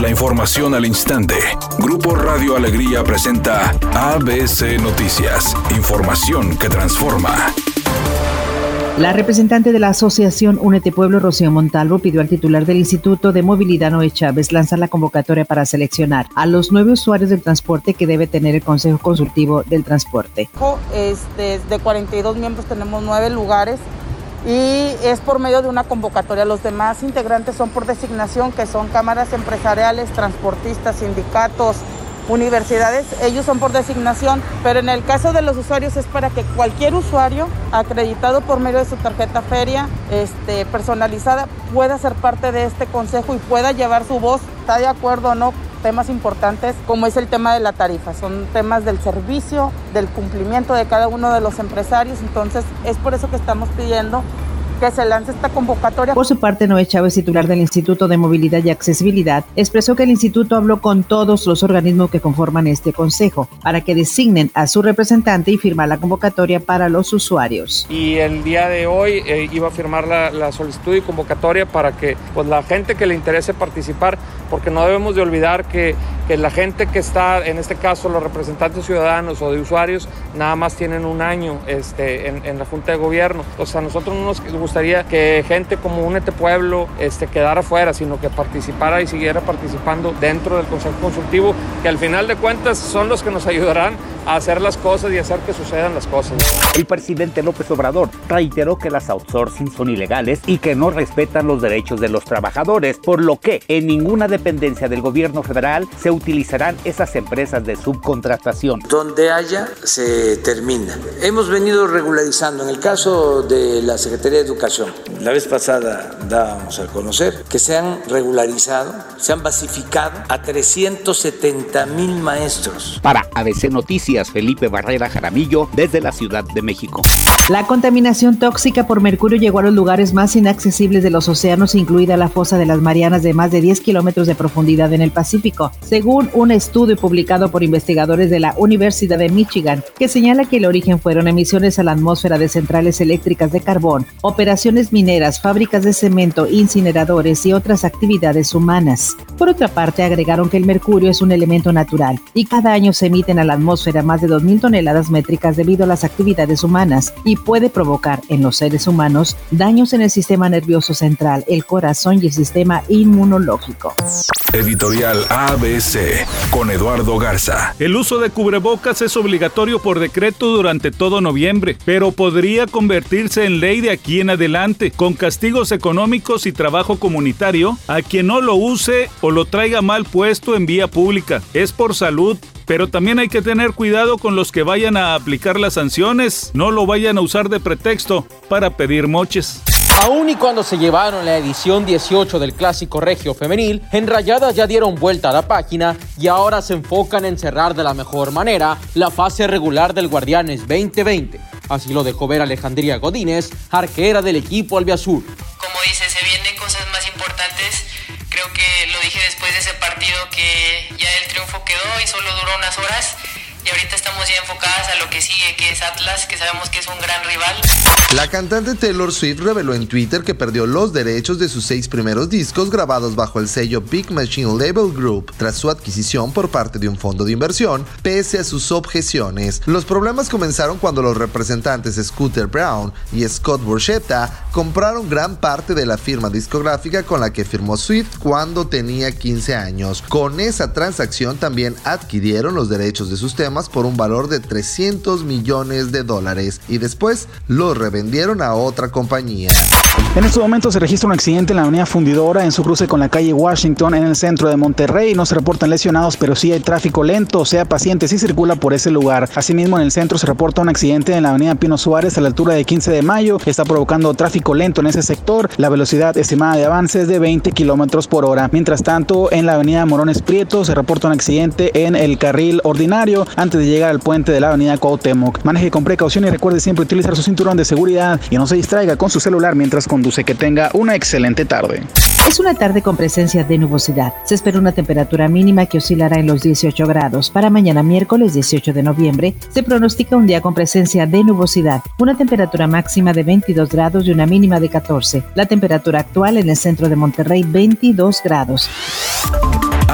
La información al instante. Grupo Radio Alegría presenta ABC Noticias. Información que transforma. La representante de la Asociación Únete Pueblo, Rocío Montalvo, pidió al titular del Instituto de Movilidad, Noé Chávez, lanzar la convocatoria para seleccionar a los nueve usuarios del transporte que debe tener el Consejo Consultivo del Transporte. Este, de 42 miembros tenemos nueve lugares y es por medio de una convocatoria. Los demás integrantes son por designación, que son cámaras empresariales, transportistas, sindicatos, universidades, ellos son por designación, pero en el caso de los usuarios es para que cualquier usuario acreditado por medio de su tarjeta feria este, personalizada pueda ser parte de este consejo y pueda llevar su voz, está de acuerdo o no temas importantes como es el tema de la tarifa, son temas del servicio, del cumplimiento de cada uno de los empresarios, entonces es por eso que estamos pidiendo que se lance esta convocatoria. Por su parte, Noé Chávez, titular del Instituto de Movilidad y Accesibilidad, expresó que el instituto habló con todos los organismos que conforman este consejo para que designen a su representante y firmar la convocatoria para los usuarios. Y el día de hoy eh, iba a firmar la, solicitud y convocatoria para que pues, la gente que le interese participar, porque no debemos de olvidar que, que la gente que está, en este caso los representantes ciudadanos o de usuarios, nada más tienen un año este, en, la Junta de Gobierno. O sea, a nosotros no nos gustaría que gente como Únete Pueblo este, quedara fuera, sino que participara y siguiera participando dentro del Consejo Consultivo, que al final de cuentas son los que nos ayudarán a hacer las cosas y hacer que sucedan las cosas. El presidente López Obrador reiteró que las outsourcing son ilegales y que no respetan los derechos de los trabajadores, por lo que en ninguna dependencia del gobierno federal se utilizarán esas empresas de subcontratación. Donde haya, se termina. Hemos venido regularizando, en el caso de la Secretaría de Educación, la vez pasada dábamos a conocer que se han regularizado, se han basificado a 370 mil maestros. Para ABC Noticias, Felipe Barrera Jaramillo, desde la Ciudad de México. La contaminación tóxica por mercurio llegó a los lugares más inaccesibles de los océanos, incluida la fosa de las Marianas de más de 10 kilómetros de profundidad en el Pacífico, según un estudio publicado por investigadores de la Universidad de Michigan, que señala que el origen fueron emisiones a la atmósfera de centrales eléctricas de carbón, operaciones operaciones mineras, fábricas de cemento, incineradores y otras actividades humanas. Por otra parte, agregaron que el mercurio es un elemento natural y cada año se emiten a la atmósfera más de 2.000 toneladas métricas debido a las actividades humanas y puede provocar en los seres humanos daños en el sistema nervioso central, el corazón y el sistema inmunológico. Editorial ABC con Eduardo Garza. El uso de cubrebocas es obligatorio por decreto durante todo noviembre, pero podría convertirse en ley de aquí en adelante, con castigos económicos y trabajo comunitario a quien no lo use o lo traiga mal puesto en vía pública. Es por salud, pero también hay que tener cuidado con los que vayan a aplicar las sanciones, no lo vayan a usar de pretexto para pedir moches. Aún y cuando se llevaron la edición 18 del Clásico Regio Femenil, en Rayadas ya dieron vuelta a la página y ahora se enfocan en cerrar de la mejor manera la fase regular del Guardianes 2020. Así lo dejó ver Alejandría Godínez, arquera del equipo albiazul. Y solo duró unas horas y ahorita estamos ya enfocadas a lo que sigue, que es Atlas, que sabemos que es un gran rival. La cantante Taylor Swift reveló en Twitter que perdió los derechos de sus seis primeros discos grabados bajo el sello Big Machine Label Group tras su adquisición por parte de un fondo de inversión, pese a sus objeciones. Los problemas comenzaron cuando los representantes Scooter Brown y Scott Borchetta compraron gran parte de la firma discográfica con la que firmó Swift cuando tenía 15 años. Con esa transacción también adquirieron los derechos de sus temas por un valor de 300 millones de dólares y después los revendieron a otra compañía. En estos momentos se registra un accidente en la avenida Fundidora en su cruce con la calle Washington en el centro de Monterrey. No se reportan lesionados, pero sí hay tráfico lento. Sea paciente si circula por ese lugar. Asimismo, en el centro se reporta un accidente en la avenida Pino Suárez a la altura de 15 de mayo. Está provocando tráfico lento en ese sector. La velocidad estimada de avance es de 20 kilómetros por hora. Mientras tanto, en la avenida Morones Prieto se reporta un accidente en el carril ordinario antes de llegar al puente de la avenida Cuauhtémoc. Maneje con precaución y recuerde siempre utilizar su cinturón de seguridad y no se distraiga con su celular mientras conduce. Que tenga una excelente tarde. Es una tarde con presencia de nubosidad. Se espera una temperatura mínima que oscilará en los 18 grados. Para mañana miércoles 18 de noviembre se pronostica un día con presencia de nubosidad, una temperatura máxima de 22 grados y una mínima de 14. La temperatura actual en el centro de Monterrey 22 grados.